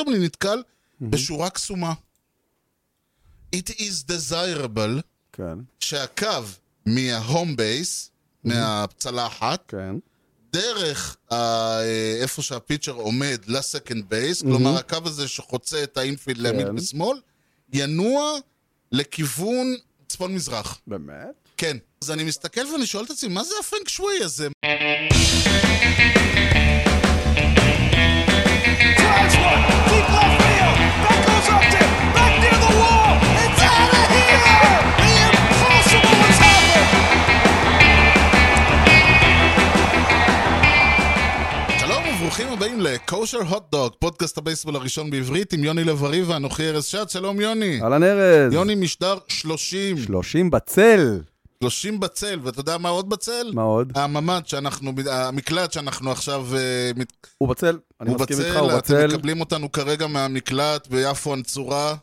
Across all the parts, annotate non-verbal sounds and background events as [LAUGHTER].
ופתאום אני נתקל בשורה קסומה. It is desirable כן, שהקו מה home base, מהצלחת, כן. דרך ה- אה, איפה שה pitcher עומד ל second base, כלומר הקו הזה שחוצה את ה infield לימין כן. ושמאל, ינוע לכיוון צפון-מזרח. באמת? כן. אז אני מסתכל ואני שואל את עצמי, מה זה הפנג שוואי הזה? Drives one, שלום וברוכים הבאים לקושר הוט דוג, פודקאסט הבייסבול הראשון בעברית עם יוני לב-ארי ואנוכי ארז שץ, שלום יוני. אהלן ארז. יוני משדר 30, 30 בצל. 30 בצל, ואתה יודע מה עוד בצל? מה עוד? הממ"ד שאנחנו, המקלט שאנחנו עכשיו, אה, הוא בצל. אני הוא מסכים איתך, בצל, הוא אתם בצל. מקבלים אותנו כרגע מהמקלט ביפו הנצורה. [LAUGHS]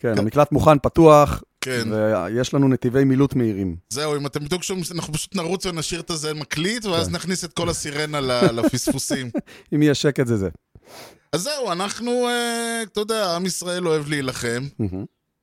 כן, המקלט מוכן, פתוח. כן. ויש לנו נתיבי מילוט מהירים. זהו, אם אתם בדיוק שומעים, אנחנו פשוט נרוץ ונשאיר את הזה מקליט, ואז כן. נכניס את כל הסירנה [LAUGHS] לפספוסים. אם יהיה שקט זה זה. אז זהו, אנחנו, אה, אתה יודע, עם ישראל אוהב להילחם.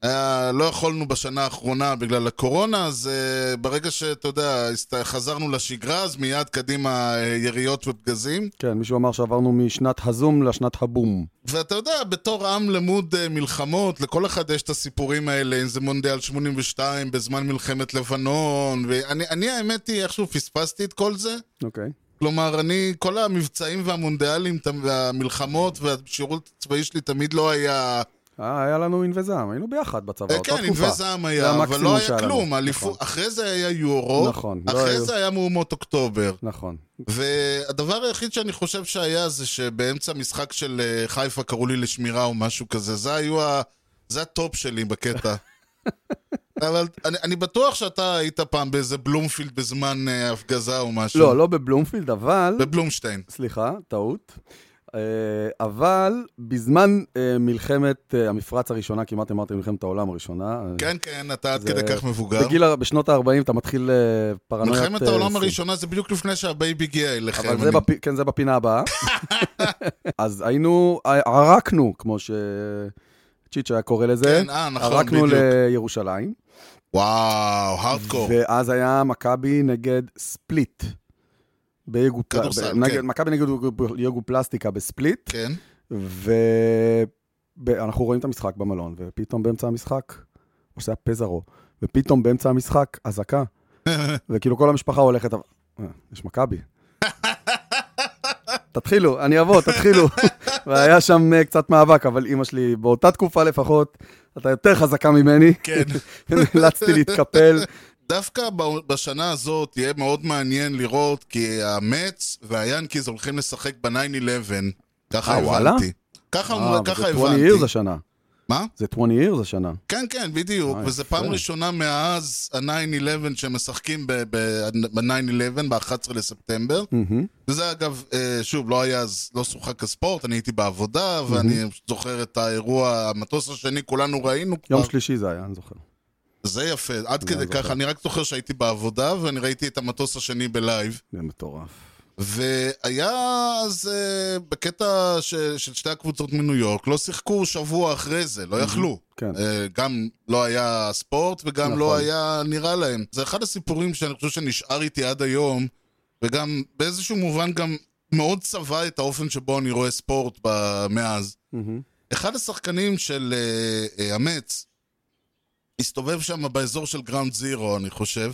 אה, לא יכולנו בשנה האחרונה בגלל הקורונה, אז אה, ברגע שאתה יודע, חזרנו לשגרה, אז מיד קדימה אה, יריות ופגזים. כן, מישהו אמר שעברנו משנת הזום לשנת הבום. ואתה יודע, בתור עם למוד אה, מלחמות, לכל אחד יש את הסיפורים האלה, אם זה מונדיאל 82, בזמן מלחמת לבנון, ואני, אני, האמת היא, איכשהו פספסתי את כל זה. אוקיי. כלומר, אני, כל המבצעים והמונדיאלים והמלחמות והשירות הצבאי שלי תמיד לא היה... אה, היה לנו ענבי זעם, היינו ביחד בצבא, אה, אותה כן, תקופה. ענבי זעם היה, אבל לא היה. כלום. נכון. אחרי זה היה יורו, נכון, לא אחרי זה היה מהומות אוקטובר. נכון. והדבר היחיד שאני חושב שהיה זה שבאמצע משחק של אה, חיפה קראו לי לשמירה או משהו כזה. זה היו ה... זה ה top שלי בקטע. [LAUGHS] אבל אני, אני בטוח שאתה היית פעם באיזה בלומפילד בזמן אה, הפגזה או משהו. לא, לא בבלומפילד, אבל... בבלומשטיין. סליחה, טעות. אה, אבל בזמן אה, מלחמת אה, המפרץ הראשונה, כמעט אמרתי מלחמת העולם הראשונה. כן, כן, אתה עד כדי כך מבוגר. בגיל, בשנות ה-40 אתה מתחיל פרנויית... מלחמת העולם. הראשונה זה בדיוק לפני שה baby הגיע אליכם. אבל זה, בפ... כן, זה בפינה הבאה. [LAUGHS] אז היינו, ערקנו, כמו שצ'יץ' היה קורא לזה. כן, אה, נכון, ערקנו בדיוק. לירושלים. וואו, הארדקור. ואז היה מכבי נגד ספליט. ביגו... כדורסל, כן. מכבי נגד יוגו פלסטיקה בספליט. כן. ואנחנו רואים את המשחק במלון, ופתאום באמצע המשחק, או שזה היה פזרו, ופתאום באמצע המשחק, אזעקה. [LAUGHS] וכאילו כל המשפחה הולכת, אה, יש מכבי. [LAUGHS] תתחילו, אני אבוא, תתחילו. [LAUGHS] והיה שם אה, קצת מאבק, אבל אימא שלי, באותה תקופה לפחות, אתה יותר חזקה ממני. כן. נאלצתי להתקפל. דווקא בשנה הזאת יהיה מאוד מעניין לראות, כי המץ והיאנקיז הולכים לשחק ב-9-11. ככה אה, וואלה? הבנתי. ככה אה, ככה וזה 20 הבנתי. years השנה. מה? זה 20 years השנה. כן, כן, בדיוק. אה, וזו יפה. פעם ראשונה מאז ה-9-11 שהם משחקים ב-9-11, ב-11 לספטמבר. מהמם. וזה אגב, אה, שוב, לא היה אז, לא שוחק הספורט, אני הייתי בעבודה, ואני זוכר את האירוע, המטוס השני, כולנו ראינו כבר. יום שלישי זה היה, אני זוכר. זה יפה, עד כדי. כך, אני רק זוכר שהייתי בעבודה, ואני ראיתי את המטוס השני בלייב. זה מטורף. והיה אז אה, בקטע של שתי הקבוצות מניו יורק, לא שיחקו שבוע אחרי זה, לא יכלו. כן. אה, גם לא היה ספורט וגם נכון. לא היה נראה להם. זה אחד הסיפורים שאני חושב שנשאר איתי עד היום, וגם באיזשהו מובן גם מאוד צבע את האופן שבו אני רואה ספורט מאז. מהמם. אחד השחקנים של אה, אה, הסתובב שם באזור של גראונד זירו, אני חושב.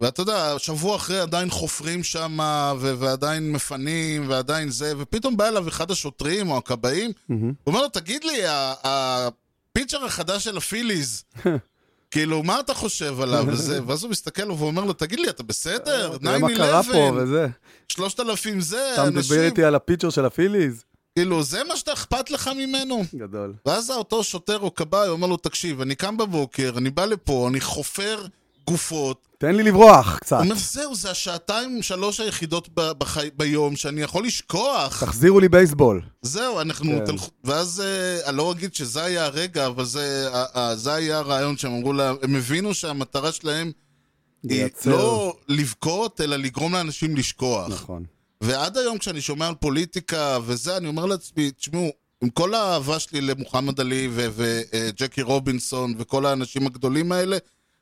ואתה יודע, שבוע אחרי עדיין חופרים שם, ו- ועדיין מפנים, ועדיין זה, ופתאום בא אליו אחד השוטרים או הכבאים, מהמם. הוא אומר לו, תגיד לי, הפיצ'ר החדש של הפיליז, [LAUGHS] כאילו, מה אתה חושב עליו? וזה, ואז הוא מסתכל לו ואומר לו, תגיד לי, אתה בסדר? תראה מה קרה פה 9-11, וזה. 3,000 זה, אתה מדבר אנשים, איתי על הפיצ'ר של הפיליז? כאילו, זה מה שאתה אכפת לך ממנו? גדול. ואז אותו שוטר או כבאי אומר לו, תקשיב, אני קם בבוקר, אני בא לפה, אני חופר גופות. תן לי לברוח קצת. הוא אומר, זהו, זה השעתיים, שלוש היחידות ב- בחי... ביום שאני יכול לשכוח. תחזירו לי בייסבול. זהו, אנחנו... כן. תלכו... ואז אה, אני לא אגיד שזה היה הרגע, אבל זה, אה, אה, זה היה הרעיון שהם אמרו להם, הם הבינו שהמטרה שלהם היא לא לבכות, אלא לגרום לאנשים לשכוח. נכון. ועד היום כשאני שומע על פוליטיקה וזה, אני אומר לעצמי, תשמעו, עם כל האהבה שלי למוחמד עלי וג'קי רובינסון וכל האנשים הגדולים האלה,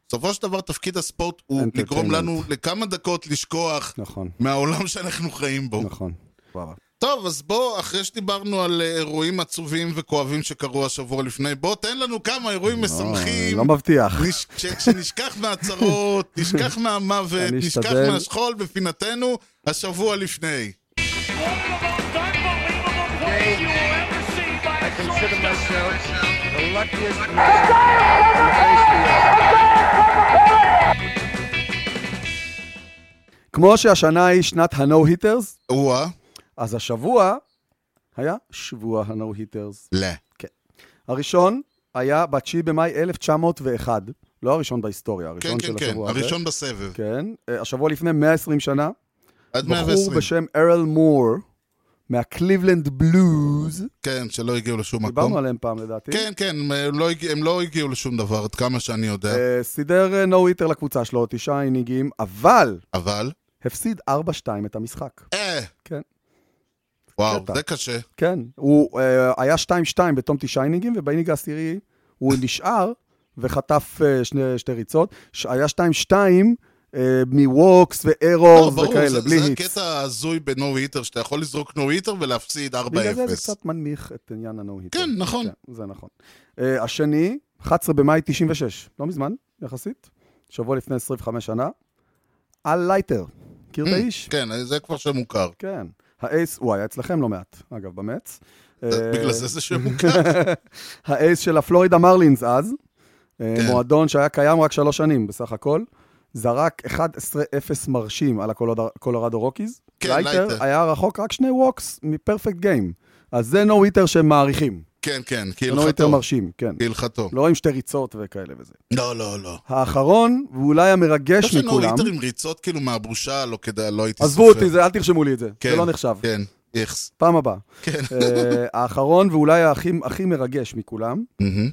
בסופו של דבר תפקיד הספורט הוא. לגרום לנו לכמה דקות לשכוח נכון, מהעולם שאנחנו חיים בו. נכון. וואו. טוב, אז בוא, אחרי שדיברנו על אה, אירועים עצובים וכואבים שקרו השבוע לפני, בוא תן לנו כמה אירועים משמחים. לא מבטיח. נש... ש... שנשכח מהצרות, [LAUGHS] נשכח מהמוות, נשכח. מהשכול בפינתנו השבוע לפני. Consider myself the luckiest man face the earth. כמו שהשנה היא שנת הנו-היטרס, או-אה, אז השבוע היה שבוע הנו-היטרס. לא. הראשון היה ב-9 במאי 1901, לא הראשון בהיסטוריה, כן, הראשון כן, של כן, השבוע הזה. הראשון בסבב. כן, אה, השבוע לפני 120 שנה, עד בחור 120. בשם ארל מור, מהקליבלנד בלוז, כן, שלא הגיעו לשום מקום. דיברנו עליהם פעם לדעתי, כן, כן, הם לא, הגיע, הם לא הגיעו לשום דבר, עד כמה שאני יודע. אה, סידר no-hitter לקבוצה שלו, תשעה אינינגים, אבל אבל, הפסיד 4-2 את המשחק. אה, כן. וואו, קטע. זה קשה. כן, הוא אה, היה 2-2 בתום תשעה אינינגים, וב inning העשירי הוא [LAUGHS] נשאר וחטף אה, שני, שתי ריצות. היה 2-2 אה, מ walks לא, ו errors ברור, וכאלה, זה, בלי זה hits. הקטע ההזוי ב no-hitter, שאתה יכול לזרוק no-hitter ולהפסיד 4-0. בגלל זה זה קצת מנמיך את עניין ה no-hitter. כן, נכון. כן, זה נכון. אה, השני, 11 במאי 96, לא מזמן, יחסית, שבוע לפני 25 שנה, על לייטר. מכיר את האיש? כן, זה כבר שם מוכר. כן. ה ace, הוא היה אצלכם לא מעט, אגב, במטס. אה, בגלל זה זה שם מוכר. [LAUGHS] ה ace של הפלורידה מרלינס אז, אה, כן. מועדון שהיה קיים רק שלוש שנים בסך הכל, זרק 11-0 מרשים על הקולורדו רוקיז. כן, לייטר לייטר. היה רחוק רק שני ווקס מפרפקט גיים. אז זה נו היטר שהם מעריכים. כן, כן, זה נו היטר כהלכתו. מרשים, כן. כהלכתו. לא עם שתי ריצות וכאלה וזה. לא, לא, לא. האחרון, ואולי המרגש חושב שנו מכולם, היטר עם ריצות כאילו מהבושה, לא כדאי, לא הייתי עזבו אותי, זה- אל תרשמו לי את זה, כן, זה לא נחשב. כן, איכס. פעם הבאה. כן. אה, האחרון, ואולי הכי- הכי מרגש מכולם,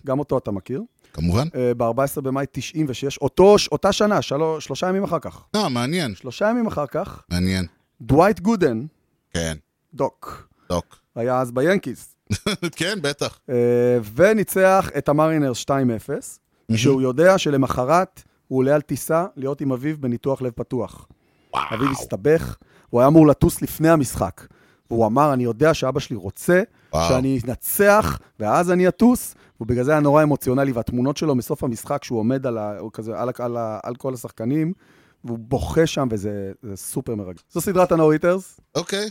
גם אותו אתה מכיר, כמובן. ב-14 במאי 96, אותו, אותה שנה, שלוש, שלושה ימים אחר כך. אה, מעניין, שלושה ימים אחר כך, מעניין. דווייט גודן, כן, דוק, דוק. היה אז ביאנקיס, [LAUGHS] כן, בטח. אה, וניצח את המרינרס 2-0, כשהוא יודע שלמחרת הוא עולה על טיסה להיות עם אביו בניתוח לב פתוח. אביו הסתבך, הוא היה אמור לטוס לפני המשחק. והוא אמר, אני יודע שאבא שלי רוצה וואו. שאני אנצח, ואז אני אטוס, ובגלל זה היה נורא אמוציונלי, והתמונות שלו מסוף המשחק, שהוא עומד על, ה, כזה, על, על, על כל השחקנים, והוא בוכה שם, וזה זה סופר מרגש. זו סדרת הנו-היטרס. אוקיי. אה,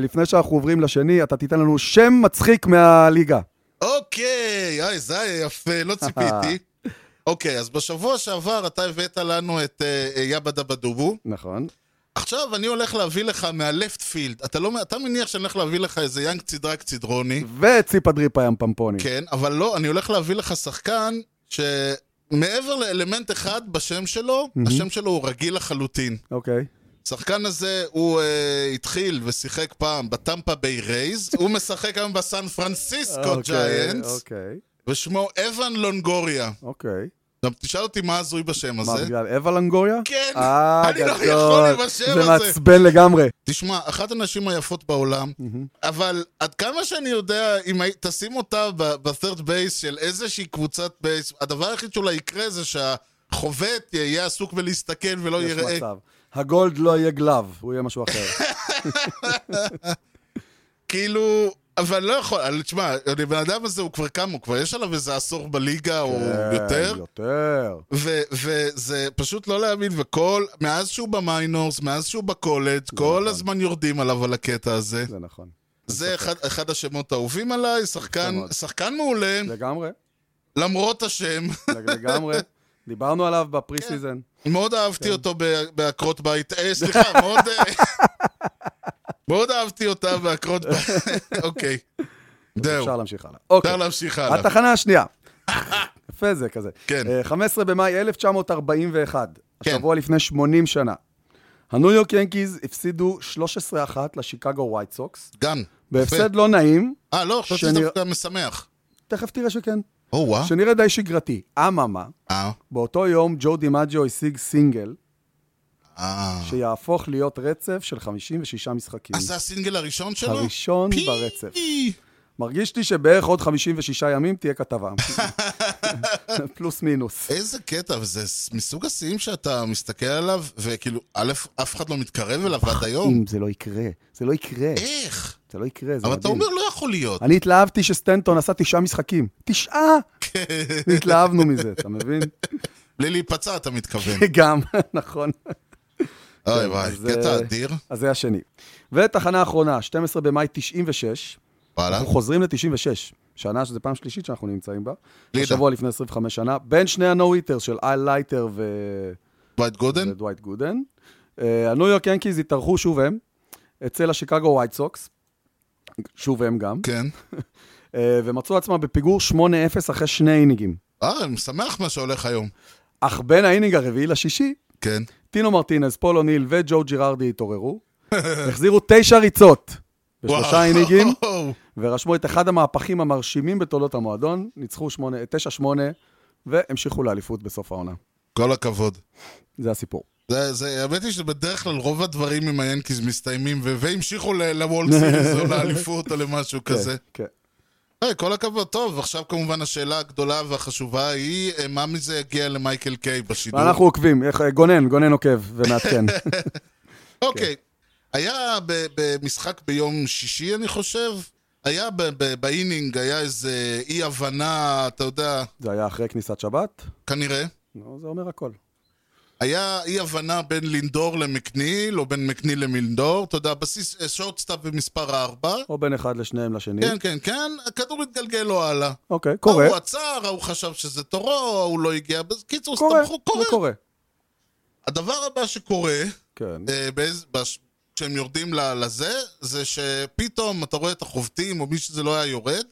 לפני שאנחנו עוברים לשני, אתה תיתן לנו שם מצחיק מהליגה. אוקיי, אוי, זה היה יפה, לא ציפיתי. [LAUGHS] אוקיי, אז בשבוע שעבר אתה הבאת לנו את אה, אה, יאבא דאבא דובו. נכון. עכשיו אני הולך להביא לך מה left field. אתה לא, אתה מניח שאני הולך להביא לך איזה יאנג צדרק צדרוני. וציפה דריפה ים פמפוני. כן, אבל לא, אני הולך להביא לך שחקן שמעבר לאלמנט אחד בשם שלו, השם שלו הוא רגיל לחלוטין. אוקיי. השחקן הזה, הוא אה, התחיל ושיחק פעם בטמפה ביי רייז, הוא משחק היום בסן פרנסיסקו אוקיי, ג'יינטס, אוקיי, ושמו אבן לונגוריה. אוקיי. עכשיו תשאל אותי מה הזוי בשם מה, הזה. בגלל אווה לנגוריה? כן, אה, אני לא יכול. עם השם זה הזה. מעצבן לגמרי. תשמע, אחת הנשים היפות בעולם, אבל עד כמה שאני יודע, אם תשים אותה ב-third base של איזושהי קבוצת בייס, הדבר היחיד שאולי יקרה זה שהחובט יהיה עסוק בלהסתכל ולא יש יראה... מצב. ה gold לא יהיה glove, הוא יהיה משהו אחר. [LAUGHS] כאילו... אבל לא יכול, תשמע, הבן אדם הזה הוא כבר כמה, הוא כבר יש עליו איזה עשור בליגה או יותר, כן, יותר. ו- וזה פשוט לא להאמין, וכל, מאז שהוא ב minors, מאז שהוא בקולג', כל הזמן יורדים עליו על הקטע הזה. זה נכון. זה אחד, אחד השמות האהובים עליי, שחקן. שחקן מעולה, לגמרי, למרות השם. לגמרי. [LAUGHS] דיברנו עליו ב pre-season. מאוד אהבתי אותו ב- בעקרות בית, אה, סליחה, מאוד... אה, [LAUGHS] מאוד אהבתי אותה בעקרות בית, [LAUGHS] אוקיי. זהו, אפשר להמשיך הלאה. אוקיי. אפשר להמשיך הלאה. התחנה השנייה. [LAUGHS] יפה זה כזה. כן. אה, 15 במאי 1941, כן. השבוע לפני 80 שנה. הניו יורק ינקיז הפסידו 13-1 לשיקגו ווייט סוקס, גם. בהפסד לא נעים. אה, לא, חשבתי שזה משמח. תכף תראה שכן, או, וואה. שנראה די שגרתי. אממה, אה, באותו יום ג'ו דימג'ו השיג סינגל, אה. שיהפוך להיות רצף של 56 משחקים. אז זה הסינגל הראשון שלו? הראשון פי! ברצף. מרגיש לי שבערך עוד 56 ימים תהיה כתבה. [LAUGHS] פלוס מינוס. איזה קטע, וזה מסוג השיאים שאתה מסתכל עליו, וכאילו, א', אף אחד לא מתקרב אליו עד היום. אם זה לא יקרה, זה לא יקרה. איך? זה לא יקרה, זה אבל אתה מדהים. אומר, לא יכול להיות. אני התלהבתי שסטנטון עשה תשעה משחקים. תשעה! [LAUGHS] התלהבנו מזה, אתה מבין? בלי להיפצע, אתה מתכוון. [LAUGHS] גם, נכון. אוי וואי, קטע אה, אדיר. אז זה השני. ותחנה אחרונה, 12 במאי 96. וואלה. אנחנו חוזרים ל-96. שנה שזו פעם שלישית שאנחנו נמצאים בה. לידה. שבוע לפני 25 שנה. בין שני ה no-hitters של אל לייטר ו... וייט גודן? ודווייט גודן. הניו יורק ינקיז התארחו שוב הם, אצל השיקגו ווייט סוקס, שוב הם גם, כן. [LAUGHS] אה, ומצאו עצמם בפיגור 8-0 אחרי שני אינינגים. אה, אני שמח מה שהולך היום. אך בין האינינג הרביעי לשישי, כן. טינו מרטינז, פול אוניל וג'ו ג'ירארדי התעוררו, [LAUGHS] החזירו תשע ריצות בשלושה וואו. אינינגים, [LAUGHS] ורשמו את אחד המהפכים המרשימים בתולדות המועדון, ניצחו 9-8, והמשיכו לאליפות בסוף העונה. כל הכבוד. זה הסיפור. זה, זה, האמת היא שבדרך כלל רוב הדברים עם היאנקיז מסתיימים, והמשיכו ל World Series או [LAUGHS] לאליפות או למשהו כזה. כן, היי, כל הכבוד. טוב, עכשיו כמובן השאלה הגדולה והחשובה היא, אה, מה מזה הגיע למייקל קיי בשידור? ואנחנו עוקבים, גונן, גונן עוקב ומעדכן. [LAUGHS] אוקיי. היה במשחק ביום שישי, אני חושב, היה באינינג, היה איזה אי-הבנה, אתה יודע, זה היה אחרי כניסת שבת? כנראה. נו, זה אומר הכל. היה אי-הבנה בין לינדור למקניל, או בין מקניל ללינדור, אתה יודע, בסיס shortstop במספר 4. או בין אחד לשניהם לשני. כן, כן, כן, הכדור התגלגל לו הלאה. אוקיי, קורה. ההוא עצר, ההוא חשב שזה תורו, ההוא לא הגיע. בקיצור, קורה, קורה. קורה. הדבר הבא שקורה, כן. אה, באיז- בש- כשהם יורדים לזה, זה שפתאום אתה רואה את החובטים, או מי שזה לא היה יורד,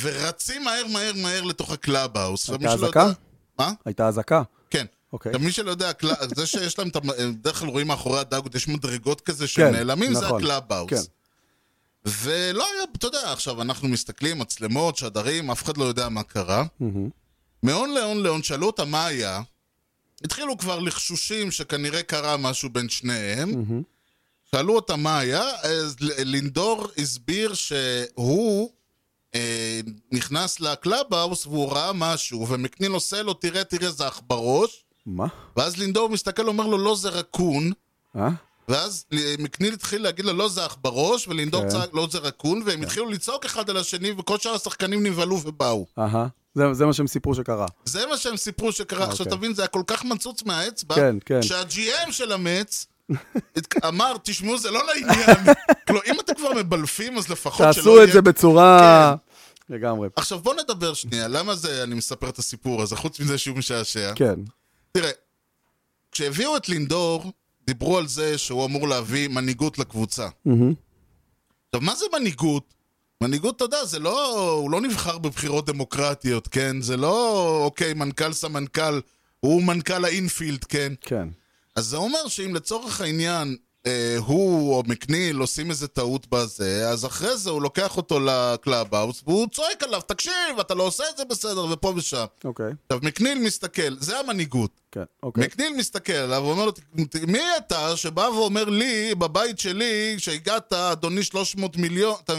ורצים מהר מהר מהר לתוך ה clubhouse. הייתה אזעקה? יודע- מה? הייתה אזעקה. כן. אוקיי. גם מי שלא יודע, [LAUGHS] זה שיש להם, את המ- בדרך כלל רואים מאחורי ה dugout, יש מדרגות כזה שהם כן, נעלמים, זה נכון, ה clubhouse. כן. ולא היה, אתה יודע, עכשיו אנחנו מסתכלים, מצלמות, שדרים, אף אחד לא יודע מה קרה. מהון להון להון, שאלו אותם מה היה, התחילו כבר לחשושים שכנראה קרה משהו בין שניהם. שאלו אותם מה היה, אז לינדור הסביר שהוא אה, נכנס ל clubhouse והוא ראה משהו, ומקניל עושה לו, תראה, תראה, זה עכברוש. מה? ואז לינדור מסתכל, אומר לו, לא, זה רקון. אה? ואז מקניל התחיל להגיד לו, לא, זה עכברוש, ולינדור כן. צעק, לא, זה רקון, והם התחילו לצעוק אחד על השני, וכל שאר השחקנים נבהלו ובאו. אהה. זה- זה מה שהם סיפרו שקרה. זה מה שהם סיפרו שקרה. עכשיו אוקיי. תבין, זה היה כל כך מצוץ מהאצבע, כן, כן. שה-GM של המץ אמר, תשמעו, זה לא לעניין. כלומר, אם אתם כבר מבלפים, אז לפחות שלא תעשו את זה יהיה... בצורה... לגמרי. עכשיו בוא נדבר שנייה, למה זה, אני מספר את הסיפור הזה, חוץ מזה שהוא משעשע. כן. תראה, כשהביאו את לינדור, דיברו על זה שהוא אמור להביא מנהיגות לקבוצה. עכשיו, מה זה מנהיגות? מנהיגות, אתה יודע, זה לא... הוא לא נבחר בבחירות דמוקרטיות, כן? זה לא, אוקיי, מנכ"ל סמנכ"ל, הוא מנכ"ל ה infield, כן? כן. אז זה אומר שאם לצורך העניין אה, הוא או מקניל עושים איזה טעות בזה, אז אחרי זה הוא לוקח אותו ל clubhouse והוא צועק עליו, תקשיב, אתה לא עושה את זה בסדר, ופה ושם. אוקיי. עכשיו, מקניל מסתכל, זה המנהיגות. כן. אוקיי. מקניל מסתכל עליו ואומר לו, מי אתה שבא ואומר לי, בבית שלי, שהגעת, אדוני 300 מיליון, אתה...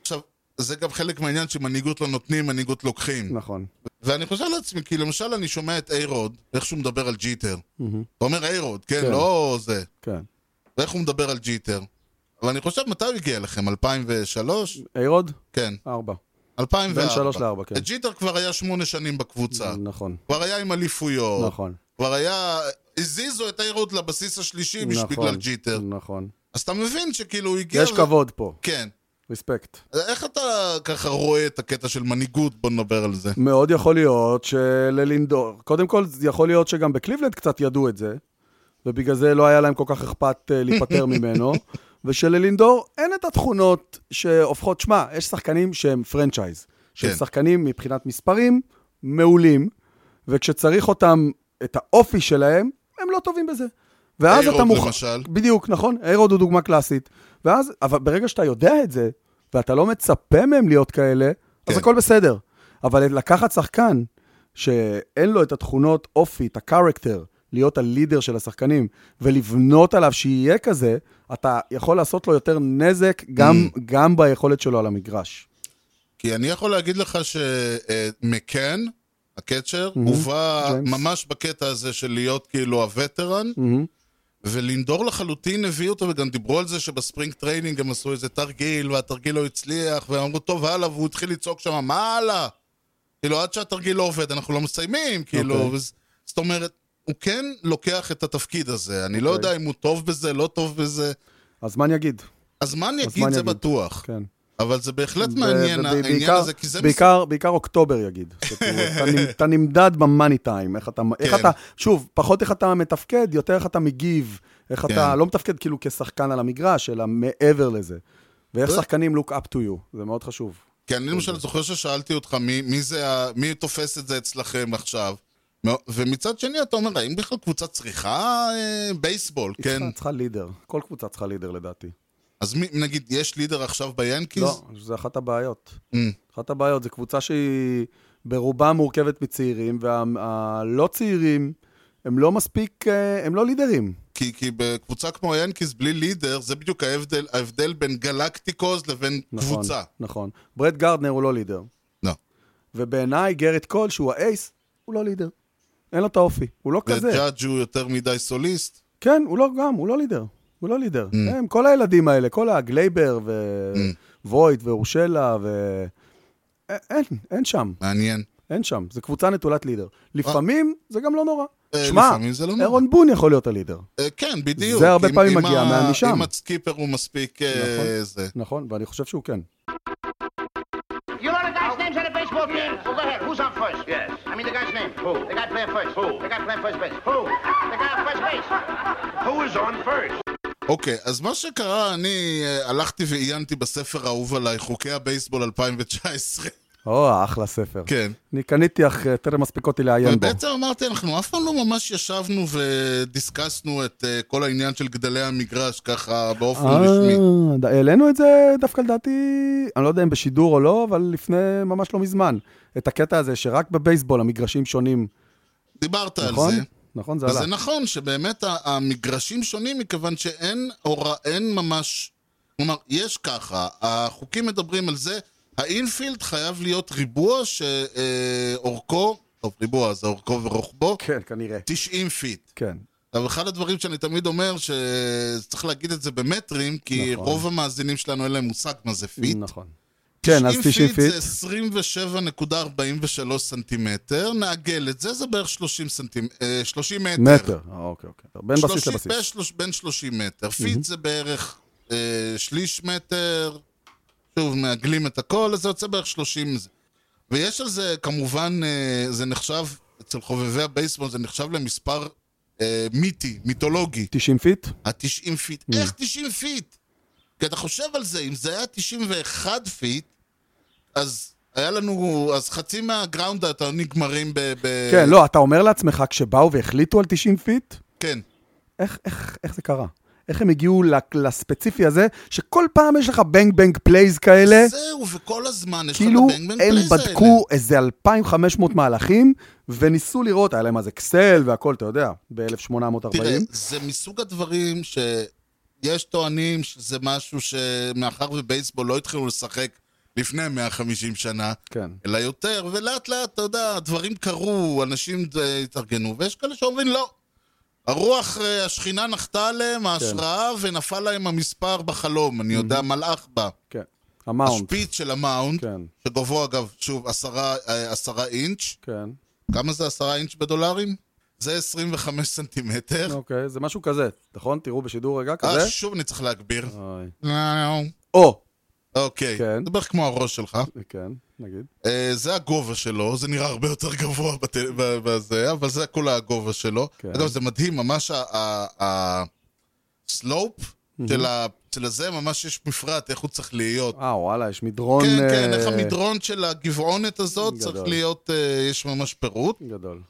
עכשיו, זה גם חלק מהעניין שמנהיגות לא נותנים, מנהיגות לוקחים. נכון. ואני חושב לעצמי, כי למשל אני שומע את איירוד, איך שהוא מדבר על ג'יטר. הוא אומר איירוד, כן, כן. לא זה. כן. ואיך הוא מדבר על ג'יטר. אבל אני חושב, מתי הוא הגיע אליכם? 2003? איירוד? כן, ארבע. 2004. בין שלוש לארבע, כן. את ג'יטר כבר היה שמונה שנים בקבוצה. נכון. כבר היה עם אליפויות. נכון. כבר היה... הזיזו את איירוד לבסיס השלישי נכון. בגלל ג'יטר. נכון. אז אתה מבין שכאילו הוא הגיע... יש ו- כבוד פה. כן. respect. איך אתה ככה רואה את הקטע של מנהיגות? בוא נדבר על זה. מאוד יכול להיות שללינדור, קודם כל, יכול להיות שגם בקליבלנד קצת ידעו את זה, ובגלל זה לא היה להם כל כך אכפת אה, להיפטר [LAUGHS] ממנו, ושללינדור אין את התכונות שהופכות, שמע, יש שחקנים שהם franchise, שהם כן. שחקנים מבחינת מספרים מעולים, וכשצריך אותם, את האופי שלהם, הם לא טובים בזה. ואז איירוד אתה מוכן... למשל. בדיוק, נכון, איירוד הוא דוגמה קלאסית. ואז, אבל ברגע שאתה יודע את זה, ואתה לא מצפה מהם להיות כאלה, אז כן. הכל בסדר. אבל לקחת שחקן שאין לו את התכונות אופי, את הקרקטר, להיות הלידר של השחקנים ולבנות עליו שיהיה כזה, אתה יכול לעשות לו יותר נזק גם, Mm. גם ביכולת שלו על המגרש. כי אני יכול להגיד לך שמקן, ה catcher, הוא בא. ממש בקטע הזה של להיות כאילו ה veteran, מהמם. ולינדור לחלוטין הביא אותו, וגם דיברו על זה שב spring training הם עשו איזה תרגיל, והתרגיל לא הצליח, והם אמרו, טוב, הלאה, והוא התחיל לצעוק שם, מה הלאה? כאילו, עד שהתרגיל לא עובד, אנחנו לא מסיימים, כאילו, אוקיי. וזה- זאת אומרת, הוא כן לוקח את התפקיד הזה, אני לא אוקיי. יודע אם הוא טוב בזה, לא טוב בזה. הזמן יגיד, הזמן יגיד הזמן זה יגיד. בטוח, כן. אבל זה בהחלט מעניין העניין בעיקר- הזה, כי זה... מס- בעיקר, בעיקר אוקטובר יגיד. [LAUGHS] אומרת, אתה נמ- אתה נמדד במאני טיים, איך אתה, איך כן. אתה, שוב, פחות איך אתה מתפקד, יותר איך אתה מגיב, איך אתה כן. לא מתפקד כאילו כשחקן על המגרש, אלא מעבר לזה. ואיך שחקנים look up to you, זה מאוד חשוב. כי אני למשל זוכר ששאלתי אותך מי, מי זה, מי תופס את זה אצלכם עכשיו. ומצד שני אתה אומר, האם בכלל קבוצה צריכה אה, בייסבול, היא כן? צריכה- צריכה לידר, כל קבוצה צריכה לידר לדעתי. אז מי, נגיד, יש leader עכשיו ביאנקיז? לא, זה אחת הבעיות. Mm, אחת הבעיות, זו קבוצה שהיא ברובה מורכבת מצעירים, והלא צעירים הם לא מספיק, אה, הם לא לידרים. כי, כי בקבוצה כמו היאנקיז בלי leader, זה בדיוק ההבדל, ההבדל בין גלקטיקוס לבין נכון, קבוצה. נכון. ברד גרדנר הוא לא leader. לא. ובעיניי גריט קול, שהוא ה ace, הוא לא leader. אין לו את האופי, הוא לא כזה. וג'אג' הוא יותר מדי סוליסט. כן, הוא לא גם, הוא לא leader. הוא לא leader. Mm. הם, כל הילדים האלה, כל הגלייבר, ווייד ואורשלה ו... אין, אין שם, מעניין. אין שם. זו קבוצה נטולת leader. לפעמים זה גם לא נורא. אה, שמע, זה לא. אירון בון יכול להיות ה leader. אה, כן, בדיוק. זה הרבה פעמים מגיע משם. אם ה skipper הוא מספיק אה, נכון. זה. נכון, ואני חושב שהוא כן. You know the guy's names on the baseball team? Well, go ahead. Who's on first? Yes. I mean the guy's name. Who? The guy playing first. Who? The guy playing first base. Who? The guy on first base. Who is on first? אוקיי, אז מה שקרה, אני אה, הלכתי ועיינתי בספר האהוב עליי, חוקי הבייסבול 2019. או, אחלה ספר. כן. אני קניתי אך אה, טרם מספיק אותי לעיין בו. ובעצם אמרתי, אנחנו אף פעם לא ממש ישבנו ודיסקסנו את אה, כל העניין של גדלי המגרש ככה באופן רשמי. העלינו את זה דווקא לדעתי, אני לא יודע אם בשידור או לא, אבל לפני ממש לא מזמן. את הקטע הזה שרק בבייסבול המגרשים שונים, דיברת על נכון? זה. נכון, זה וזה עלה. נכון שבאמת המגרשים שונים מכיוון שאין הוראה, אין ממש... כלומר, יש ככה, החוקים מדברים על זה, ה infield חייב להיות ריבוע שאורכו, טוב, ריבוע זה אורכו ורוחבו, כן, כנראה. 90 feet. כן. אבל אחד הדברים שאני תמיד אומר, שצריך להגיד את זה במטרים, כי נכון. רוב המאזינים שלנו אין להם מושג מה זה feet. נכון. כן, אז 90 feet. זה 27.43 סנטימטר, נעגל את זה, זה בערך 30 סנטימטר, 30 מטר. מטר. אה, אוקיי, אוקיי. בין בסיס 30 לבסיס. בין שלוש- בין 30 מטר. feet זה בערך אה, שליש מטר, שוב, מעגלים את הכל, אז זה יוצא בערך 30. זה. ויש על זה, כמובן, אה, זה נחשב, אצל חובבי הבייסבול זה נחשב למספר אה, מיתי, מיתולוגי. 90 feet? ה-90 feet. Mm. איך 90 feet? כי אתה חושב על זה, אם זה היה 91 feet, אז היה לנו, אז חצי מה ground outs נגמרים ב... ב... כן, לא, אתה אומר לעצמך, כשבאו והחליטו על 90 feet, כן. איך, איך, איך זה קרה? איך הם הגיעו לספציפי הזה, שכל פעם יש לך bang bang plays כאלה, זהו, וכל הזמן יש כאילו לך bang bang הם plays האלה. בדקו איזה 2,500 מהלכים, וניסו לראות, היה להם אז אקסל והכל, אתה יודע, ב-1840. תראה, זה מסוג הדברים שיש טוענים שזה משהו שמאחר ובייסבול לא התחילו לשחק לפני 150 שנה, כן. אלא יותר, ולאט לאט, אתה יודע, דברים קרו, אנשים אה, התארגנו, ויש כאלה שאומרים לא. הרוח, אה, השכינה נחתה עליהם, ההשראה, ונפל להם המספר בחלום, אני יודע, מלאך בה. כן. המאונט. השפיץ של המאונד, כן, שגובהו אגב, שוב, עשרה, אה, עשרה אינץ', כן. כמה זה עשרה אינץ' בדולרים? זה 25 סנטימטר. אוקיי, זה משהו כזה, נכון? תראו בשידור רגע, כזה. אה, שוב אני צריך להגביר. או, אוקיי. כן. זה בערך כמו הראש שלך. כן, נגיד. אה, זה הגובה שלו, זה נראה הרבה יותר גבוה בת- בזה, אבל זה כל הגובה שלו. כן. אגב, זה מדהים, ממש הסלופ של ה- של הזה, ממש יש מפרט, איך הוא צריך להיות. אה, וואלה, יש מדרון... כן, כן, אה, איך המדרון של הגבעונת הזאת גדול. צריך להיות, אה, יש ממש פירוט. גדול.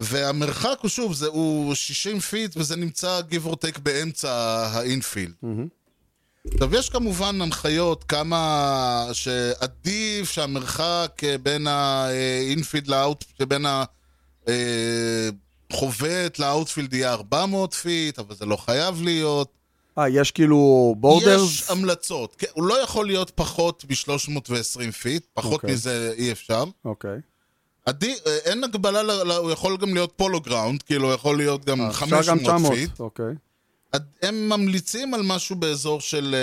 והמרחק הוא שוב, זה, הוא 60 feet, וזה נמצא give or take באמצע ה infield. עכשיו, יש כמובן הנחיות כמה שעדיף שהמרחק אה, בין ה infield ל out, שבין ה... אה, ל outfield יהיה 400 feet, אבל זה לא חייב להיות. אה, יש כאילו borders? יש המלצות. כן, הוא לא יכול להיות פחות מ-320 feet, פחות אוקיי. מזה אי אפשר. אוקיי. עדי, אה, אין הגבלה, ל- ל- הוא יכול גם להיות פולו גראונדס, כאילו הוא יכול להיות גם אה, אפשר 500 גם 900, feet. אוקיי. הם ממליצים על משהו באזור של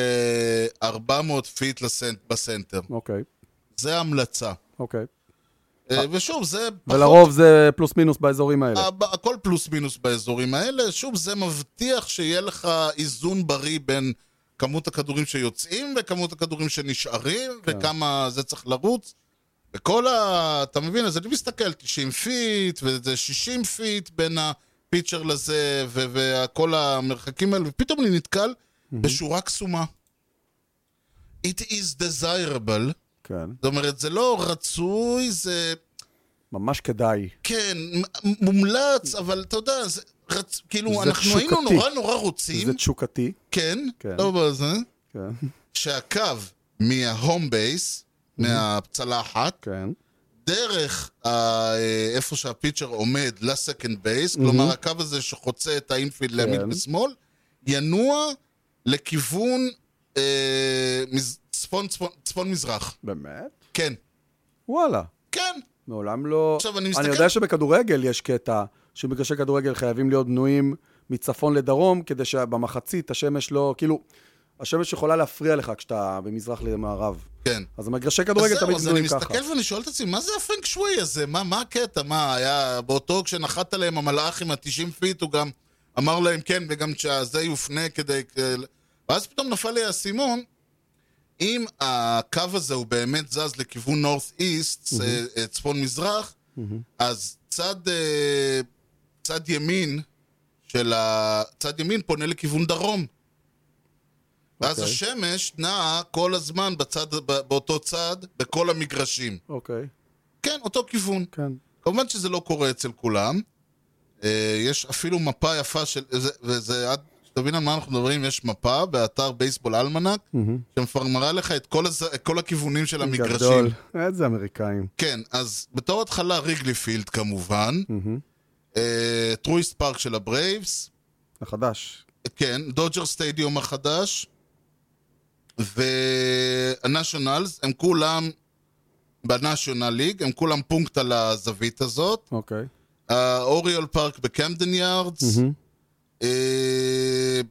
אה, 400 feet ל cent, ב center. אוקיי. זה המלצה. אוקיי. אה, ושוב, זה פחות... ולרוב זה פלוס מינוס באזורים האלה. הכל פלוס מינוס באזורים האלה. שוב, זה מבטיח שיהיה לך איזון בריא בין כמות הכדורים שיוצאים וכמות הכדורים שנשארים, כן. וכמה זה צריך לרוץ. וכל ה... אתה מבין? אז אני מסתכל, 90 feet, וזה 60 feet בין ה pitcher לזה, וכל המרחקים האלה, ופתאום אני נתקל בשורה קסומה. It is desirable. כן. זאת אומרת, זה לא רצוי, זה... ממש כדאי. כן, מומלץ, אבל אתה יודע, זה רצ... כאילו, זה אנחנו היינו תשוקתי. נורא נורא רוצים, זה תשוקתי. כן, כן. לא בזה, כן. שהקו מה home base, מהצלחת, כן. דרך ה... אה, איפה שה pitcher עומד ל second base, כלומר הקו הזה שחוצה את ה infield לימין כן. ושמאל, ינוע לכיוון אה, מז... צפון, צפון, צפון מזרח. באמת? כן, וואלה. כן. מעולם לא... עכשיו, אני אני מסתכל- יודע שבכדורגל יש קטע שמגרשי כדורגל חייבים להיות בנויים מצפון לדרום, כדי שבמחצית השמש לא... כאילו, השמש יכולה להפריע לך כשאתה במזרח למערב. כן. אז המגרשי כדורגל אז זהו, תמיד אז אני בנויים ככה. מסתכל ואני שואל את עצמי, מה זה הפנג שוואי הזה? מה, מה הקטע? מה, היה באותו, כשנחת עליהם המלאך עם ה-90 feet, הוא גם אמר להם כן, וגם שזה יופנה כדי... ואז פתאום נפל לי האסימון, אם הקו הזה הוא באמת זז לכיוון north-east, צפון-מזרח, אז צד, אה, צד ימין של ה... צד ימין פונה לכיוון דרום. ואז אוקיי. השמש נעה כל הזמן בצד, באותו צד, בכל המגרשים. אוקיי, כן, אותו כיוון. כן. כמובן שזה לא קורה אצל כולם. אה, יש אפילו מפה יפה של... זה, וזה עד... שתבין על מה אנחנו מדברים, יש מפה באתר בייסבול אלמנק, שמראה לך את כל, הז... את כל הכיוונים של המגרשים. גדול. איזה אמריקאים. כן, אז בתור התחלה ריגלי פילד כמובן, אה, טרואיסט פארק של הברייבס, החדש. כן, דודג'ר סטדיום החדש, והנשיונלס, הם כולם בנשיונל ליג, הם כולם פונקט על הזווית הזאת. אוקיי. האוריול פארק בקמדן יארדס. אה,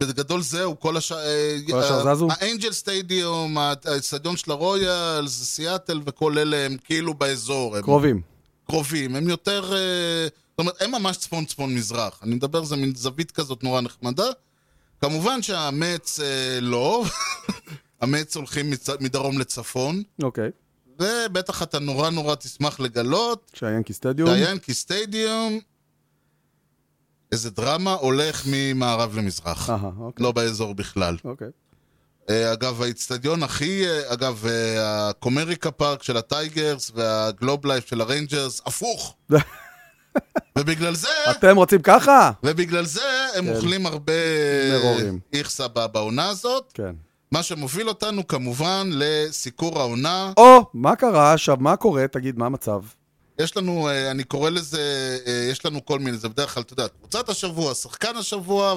בגדול זהו, כל השאר... אה, כל השאר זזו? האנג'ל סטדיום, האצטדיון של הרויאלס, סיאטל וכל אלה הם כאילו באזור. קרובים. קרובים, הם יותר... אה, זאת אומרת, הם ממש צפון-צפון מזרח. אני מדבר, זה מין זווית כזאת נורא נחמדה. כמובן שהמץ אה, לא. [LAUGHS] המץ הולכים מצ- מדרום לצפון, אוקיי. ובטח אתה נורא נורא תשמח לגלות שהיאנקי סטדיום. שהיאנקי סטדיום, איזה דרמה, הולך ממערב למזרח. אהה, אוקיי. לא באזור בכלל. אוקיי. אה, אגב, האיצטדיון הכי... אה, אגב, אה, הקומריקה פארק של הטייגרס והגלוב לייף של הריינג'רס, הפוך. [LAUGHS] ובגלל זה... אתם רוצים ככה? ובגלל זה הם כן. אוכלים הרבה מרורים. איכסה בעונה הזאת. כן. מה שמוביל אותנו כמובן לסיקור העונה. או, מה קרה עכשיו? מה קורה? תגיד, מה המצב? יש לנו, אה, אני קורא לזה, אה, יש לנו כל מיני, זה בדרך כלל, אתה יודע, קבוצת השבוע, שחקן השבוע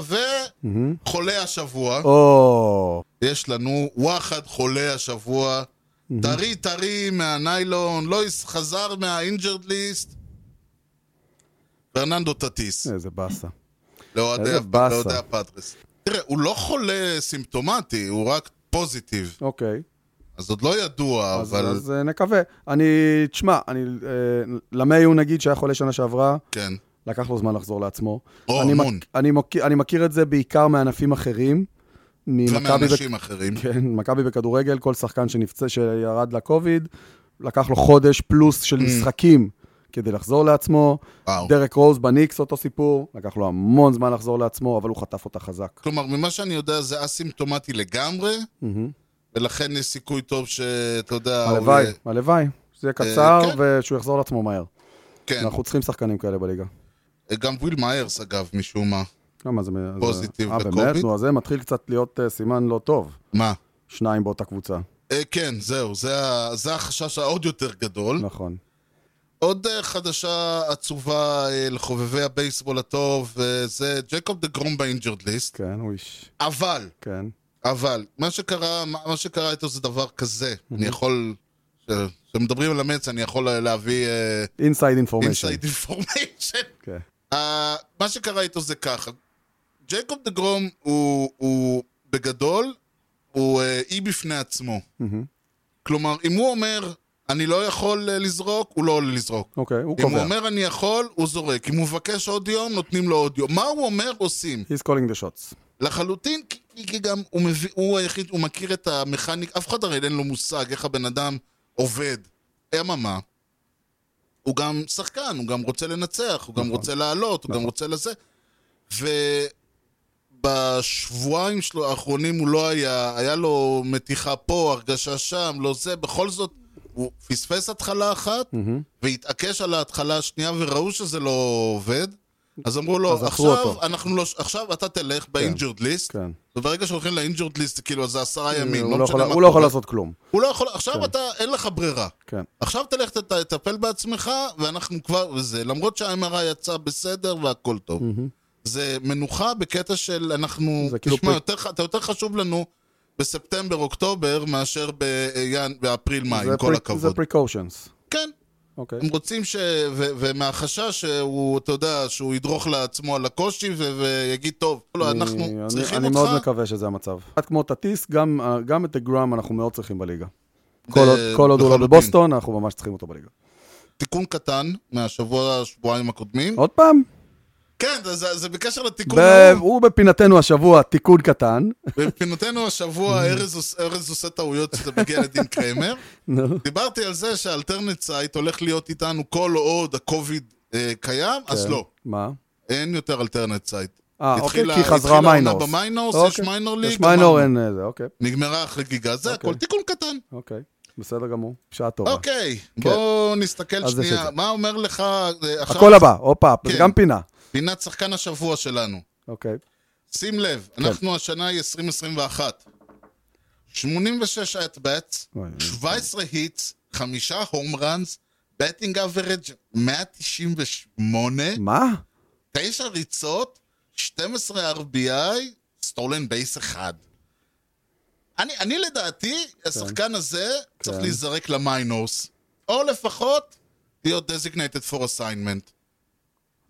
וחולה השבוע. או, יש לנו וואחד חולה השבוע. טרי טרי מהניילון, לואיס חזר מה injured list. פרננדו טטיס, איזה באסה. לאוהדי איזה הפ- באסה. לאוהדי הפטרס. תראה, הוא לא חולה סימפטומטי, הוא רק פוזיטיב. אוקיי. אז עוד לא ידוע, אז, אבל... אז אה, נקווה. אני, תשמע, אני, אה, למי הוא נגיד שהיה חולה שנה שעברה, כן. לקח לו זמן לחזור לעצמו. או, אני, המון. מק, אני, מכיר, אני מכיר את זה בעיקר מענפים אחרים. ומאנשים אחרים. כן, מכבי בכדורגל, כל שחקן שנפצע, שירד לקוביד, לקח לו חודש פלוס של משחקים כדי לחזור לעצמו. וואו. דרק רוז בניקס, אותו סיפור, לקח לו המון זמן לחזור לעצמו, אבל הוא חטף אותה חזק. כלומר, ממה שאני יודע זה אסימפטומטי לגמרי, ולכן יש סיכוי טוב שאתה יודע... הוא הלוואי, יהיה- הלוואי. שזה יהיה קצר כן. ושהוא יחזור לעצמו מהר. כן. אנחנו צריכים שחקנים כאלה בליגה. גם וויל מיירס, אגב, משום מה. למה זה... זה- positive אה, באמת? בקוביד? נו, אז זה מתחיל קצת להיות אה, סימן לא טוב. מה? שניים באותה קבוצה. אה, כן, זהו, זה, זה החשש העוד יותר גדול. נכון. עוד אה, חדשה עצובה אה, לחובבי הבייסבול הטוב, אה, זה ג'קוב דה גרום ב injured list, כן, הוא איש... אבל, כן. אבל, מה שקרה, מה מה שקרה איתו זה דבר כזה, אני יכול, כשמדברים על המץ אני יכול להביא אינסייד אינפורמיישן. אינסייד אינפורמיישן. מה שקרה איתו זה ככה, ג'ייקוב דה גרום הוא, הוא בגדול, הוא אי בפני עצמו. כלומר, אם הוא אומר, אני לא יכול אה, לזרוק, הוא לא עולה לזרוק. אוקיי, הוא אם הוא קובע. אומר אני יכול, הוא זורק. אם הוא מבקש עוד יום, נותנים לו עוד יום. מה הוא אומר, עושים. He's calling the shots. לחלוטין, כי, כי גם הוא, מביא, הוא היחיד, הוא מכיר את המכניק, אף אחד הרי אין לו מושג איך הבן אדם עובד. אממה, הוא גם שחקן, הוא גם רוצה לנצח, הוא גם נכון. רוצה לעלות, הוא גם רוצה לזה. ובשבועיים שלו האחרונים הוא לא היה, היה לו מתיחה פה, הרגשה שם, לא זה, בכל זאת, הוא פספס התחלה אחת, והתעקש על ההתחלה השנייה, וראו שזה לא עובד. אז אמרו לו, אז עכשיו, אותו." אנחנו לא, עכשיו אתה תלך ב injured list, כן. וברגע שהולכים ל injured list, כאילו, זה עשרה ימים, הוא לא לא משנה מה הוא לא יכול קורה. לעשות כלום. הוא לא יכול, עכשיו אתה, אין לך ברירה. כן. עכשיו תלך תט- תטפל בעצמך, ואנחנו כבר, וזה, למרות שה-MRI יצא בסדר והכל טוב. זה מנוחה בקטע של אנחנו, כאילו תשמע, פרי- יותר, אתה יותר חשוב לנו בספטמבר, אוקטובר, מאשר בינ- באפריל, מאי, זה עם כל הכבוד. זה precautions. כן, אוקיי. הם רוצים ש... ו... ומהחשש שהוא, אתה יודע, שהוא ידרוך לעצמו על הקושי ו... ויגיד, טוב, לא, אני- אנחנו אני- צריכים אני אותך. מאוד מקווה שזה המצב. קצת כמו טטיס, גם אה, גם את הגראם אנחנו מאוד צריכים בליגה. כל עוד- כל עוד הוא לא. בבוסטון, אנחנו ממש צריכים אותו בליגה. תיקון קטן מהשבוע, שבועיים הקודמים. עוד פעם, כן, זה, זה, זה בקשר לתיקון ההוא. הוא בפינתנו השבוע תיקון קטן. מבחינתנו השבוע [LAUGHS] ארז ארז עושה טעויות כשזה מגיע לדין קריימר. [LAUGHS] נו. דיברתי על זה שה alternate site הולך להיות איתנו כל עוד הקוביד אה, קיים, אז כן. לא. מה? אין יותר alternate site. אה, אוקיי, כי חזרה התחילה העונה minors. ב minors, אוקיי. יש minor league. יש minor. אין אה, זה, אוקיי. נגמרה החגיגה, זה אוקיי. הכל. תיקון קטן. אוקיי, בסדר גמור. בשעה טובה. אוקיי, בואו נסתכל אז יש שנייה. מה אומר לך אה, עכשיו? הכל הבא, הופה, זה כן. גם פינה. פינת שחקן השבוע שלנו. אוקיי. שים לב, כן. אנחנו השנה היא 2021. 86 at-bats, אוי, 17 hits, חמישה home runs, batting average 198, מה? תשע ריצות, 12 RBI, stolen base אחד. אני, אני לדעתי, השחקן הזה צריך כן. להיזרק למיינורס, או לפחות להיות designated for assignment.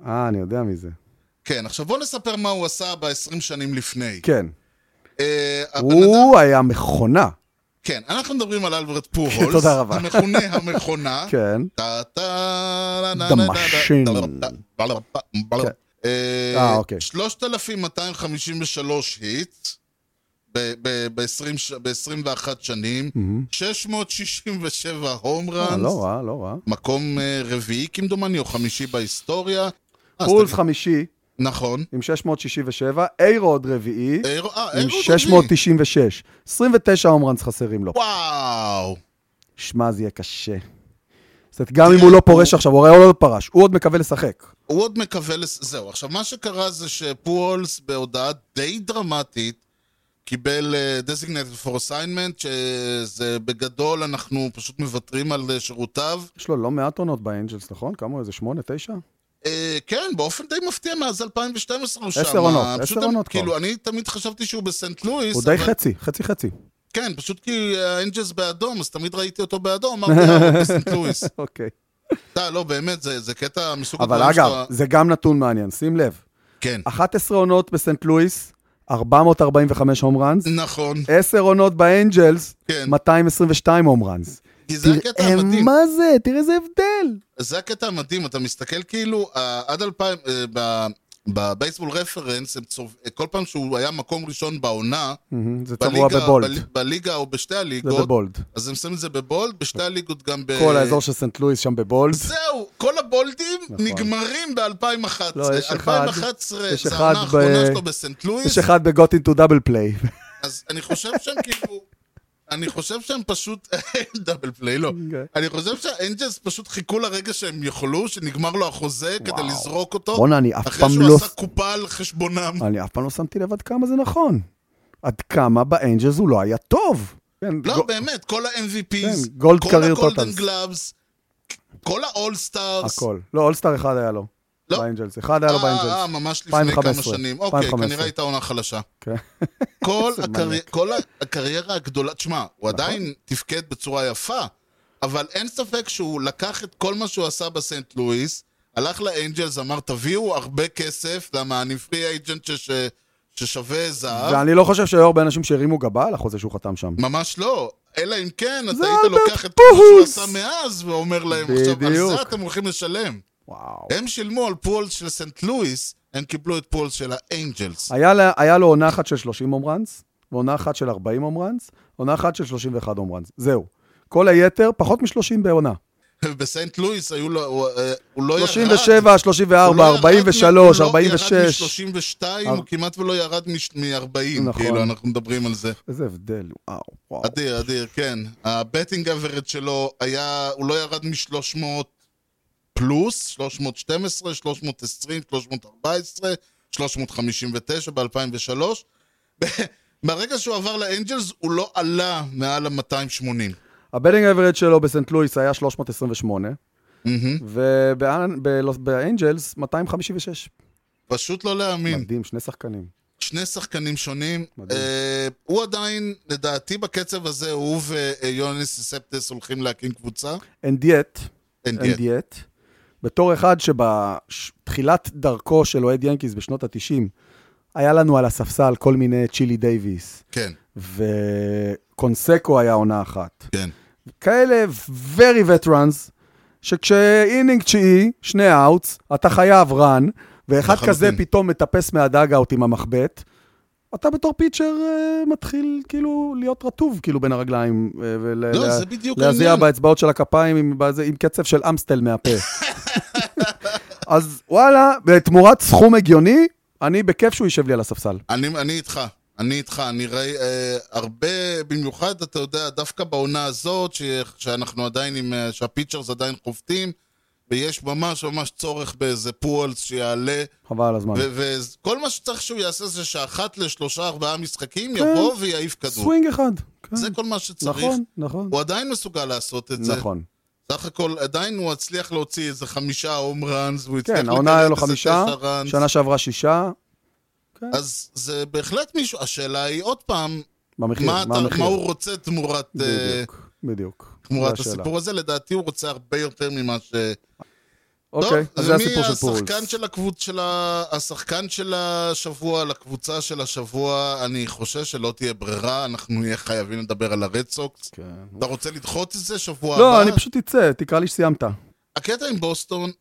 אה, אני יודע מי זה. כן, עכשיו בוא נספר מה הוא עשה ב-20 שנים לפני. כן. אה, הבן אדם, הוא היה מכונה. כן, אנחנו מדברים על אלברט פורהולס, תודה רבה. המכונה המכונה. [LAUGHS] כן. טה טה The לה, לה, Machine. כן. אה, אה, אוקיי. 3,253 היט ב-21 שנים, 667 הום ראנס, לא רע, לא רע. מקום אה, רביעי כמדומני, או חמישי בהיסטוריה. אה, פולס חמישי נכון. עם 667, איירוד רביעי אה, אה, עם רביעי. 696. 29 הומרנס חסרים לו. וואו. שמע, זה יהיה קשה. זאת אומרת, גם אם הוא לא פורש עכשיו, הוא הרי עוד פרש, הוא עוד מקווה לשחק. הוא עוד מקווה לס... זהו. עכשיו, מה שקרה זה שפולס בהודעה די דרמטית קיבל uh, designated for assignment, שזה בגדול אנחנו פשוט מוותרים על שירותיו. יש לו לא מעט עונות באנג'לס, נכון? כמה? איזה שמונה, תשע? Uh, כן, באופן די מפתיע מאז 2012 הוא שם. עשר עונות, עשר עונות כבר. כאילו, אני תמיד חשבתי שהוא בסנט לואיס. הוא די חצי, חצי חצי. כן, פשוט כי האנג'לס באדום, אז תמיד ראיתי אותו באדום, אמרתי, אה, בסנט [LAUGHS] לואיס. אוקיי. אתה, לא, באמת, זה זה קטע מסוג אבל אגב, זה גם נתון מעניין, שים לב. כן, 11 עונות בסנט לואיס, 445 הום ראנס, נכון. 10 עונות באנג'לס, כן. 222 הום ראנס. כי זה הקטע המדהים. מה זה, תראה איזה הבדל. זה הקטע המדהים, אתה מסתכל כאילו, עד 2000, אה, בבייסבול רפרנס. כל פעם שהוא היה מקום ראשון בעונה, זה צבוע בבולד. בל- בליגה או בשתי זה הליגות, בבולד. אז הם שמים את זה בבולד, בשתי הליגות גם ב... כל האזור של סנט לואיס שם בבולד. זהו, כל הבולדים נגמרים ב-2011. לא, יש אחד- 2011 יש זה העונה האחרונה שלו בסנט לואיס, יש אחד ב-Got into double play. אז אני חושב שהם כאילו... אני חושב שהם פשוט... [LAUGHS] דאבל פליי, לא. אוקיי. אני חושב שהאנג'לס פשוט חיכו לרגע שהם יוכלו, שנגמר לו החוזה כדי. לזרוק אותו. בואנה, אני אף אחרי פעם שהוא לא- עשה קופה על חשבונם. אני אף פעם לא שמתי לב עד כמה זה נכון. עד כמה באנג'לס הוא לא היה טוב. כן, לא, באמת, כל כן, ה-MVPs, gold כל ה golden. gloves, כל ה all-stars. הכל. לא, all-star אחד היה לו. לא. באנג'לס. אחד היה לו אה, אה, באנג'לס. ממש לפני כמה 2015. שנים. אוקיי, 2015. כנראה הייתה עונה חלשה. כן. [LAUGHS] כל, הקריירה הגדולה, תשמע, הוא עדיין תפקד בצורה יפה, אבל אין ספק שהוא לקח את כל מה שהוא עשה בסנט לואיס, הלך לאנג'לס, אמר, תביאו הרבה כסף, למה אני free agent שש... ששווה זהב. ואני לא חושב שהיו הרבה אנשים שהרימו גבה על החוזה שהוא חתם שם. ממש לא. אלא אם כן, אתה היית לוקח את כל מה שהוא. עשה מאז ואומר להם, עכשיו, על. זה אתם הולכים לשלם. וואו. הם שילמו על פולס של סנט לואיס, הם קיבלו את פולס של האנג'לס. היה, לה, היה לו עונה אחת של 30 home runs, ועונה אחת של 40 home runs, עונה אחת של 31 home runs. זהו. כל היתר, פחות מ-30 בעונה. [LAUGHS] בסנט לואיס היו לו, הוא, אה, הוא לא ירד. 37, 34, 43, 46. הוא לא ירד מ-32, הוא כמעט ולא ירד מ-40, נכון. כאילו, אנחנו מדברים על זה. איזה הבדל, וואו, וואו. אדיר, אדיר, כן. ה batting average שלו היה, הוא לא ירד מ-300 פלוס, 312, 320, 314, 359 ב-2003. ברגע שהוא עבר לאנג'לס, הוא לא עלה מעל ה-280. ה batting average שלו בסנט לואיס היה 328, ובאנג'לס 256. פשוט לא להאמין. מדהים, שני שחקנים. שני שחקנים שונים. מדהים. אה, הוא עדיין, לדעתי בקצב הזה, הוא ויואניס סספדס הולכים להקים קבוצה. And yet, and yet, בתור אחד שבתחילת דרכו של אוהד ינקיס בשנות ה-90, היה לנו על הספסל כל מיני צ'ילי דייוויס, כן, וקנסקו היה עונה אחת. כן. כאלה very veterans, שכש inning תשיעי, שני outs, אתה חייב run, ואחד לחלוטין. כזה פתאום מטפס מה dugout עם המחבט, אתה בתור pitcher אה, מתחיל כאילו להיות רטוב כאילו בין הרגליים, אה, לא, ולהזיע העניין. באצבעות של הכפיים עם, עם קצף של אמסטף מהפה. [LAUGHS] [LAUGHS] אז וואלה, בתמורת סכום הגיוני, אני בכיף שהוא יישב לי על הספסל. אני, אני איתך, אני איתך, אני ראי, אה, הרבה, במיוחד, אתה יודע, דוווקא בעונה הזאת, ש, שאנחנו עדיין עם, אה, שה pitchers עדיין חובטים, ויש ממש ממש צורך באיזה פולס שיעלה, חבל על הזמן. וכל מה שצריך שהוא יעשה זה שאחת לשלושה ארבעה משחקים יבוא ויעיף כדור. סווינג אחד. כן. זה כל מה שצריך. נכון, נכון. הוא עדיין מסוגל לעשות את זה. נכון. סך הכל, עדיין הוא הצליח להוציא איזה חמישה home runs, והוא הצליח כן, העונה היה לו חמישה. שנה שעברה שישה. אז זה בהחלט מישהו, השאלה היא עוד פעם, במחיר, מה, מה אתה? מה הוא רוצה תמורת, אה, בדיוק, בדיוק. תמורת. הסיפור הזה? לדעתי הוא רוצה הרבה יותר ממה ש... אוקיי, אז זה הסיפור של פולס. השחקן של הקבוצ... של ה... השחקן של השבוע לקבוצה של השבוע, אני חושב שלא תהיה ברירה, אנחנו נהיה חייבים לדבר על הרד סוקס. כן. אתה רוצה לדחות את זה שבוע הבא? לא, אני פשוט אצא, תקרא לי שסיימת. הקטע עם בוסטון,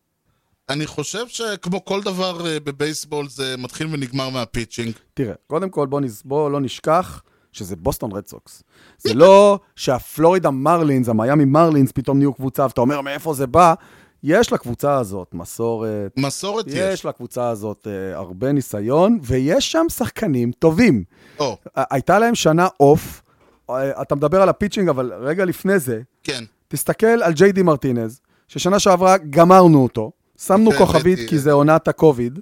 אני חושב שכמו כל דבר אה, בבייסבול זה מתחיל ונגמר מה pitching. תראה, קודם כל בוא, נז... בוא לא נשכח שזה בוסטון רד סוקס. זה [LAUGHS] לא שהפלורידה מרלינס, המיאמי מרלינס פתאום נהיו קבוצה, ואתה אומר מאיפה זה בא. יש לקבוצה הזאת מסורת, מסורת יש. יש לקבוצה הזאת אה, הרבה ניסיון, ויש שם שחקנים טובים. או, ה- הייתה להם שנה off, אה, אתה מדבר על ה pitching, אבל רגע לפני זה, כן. תסתכל על ג'יי די מרטינז, ששנה שעברה גמרנו אותו, שמנו כן, כוכבית בטי. כי זה עונת הקוביד,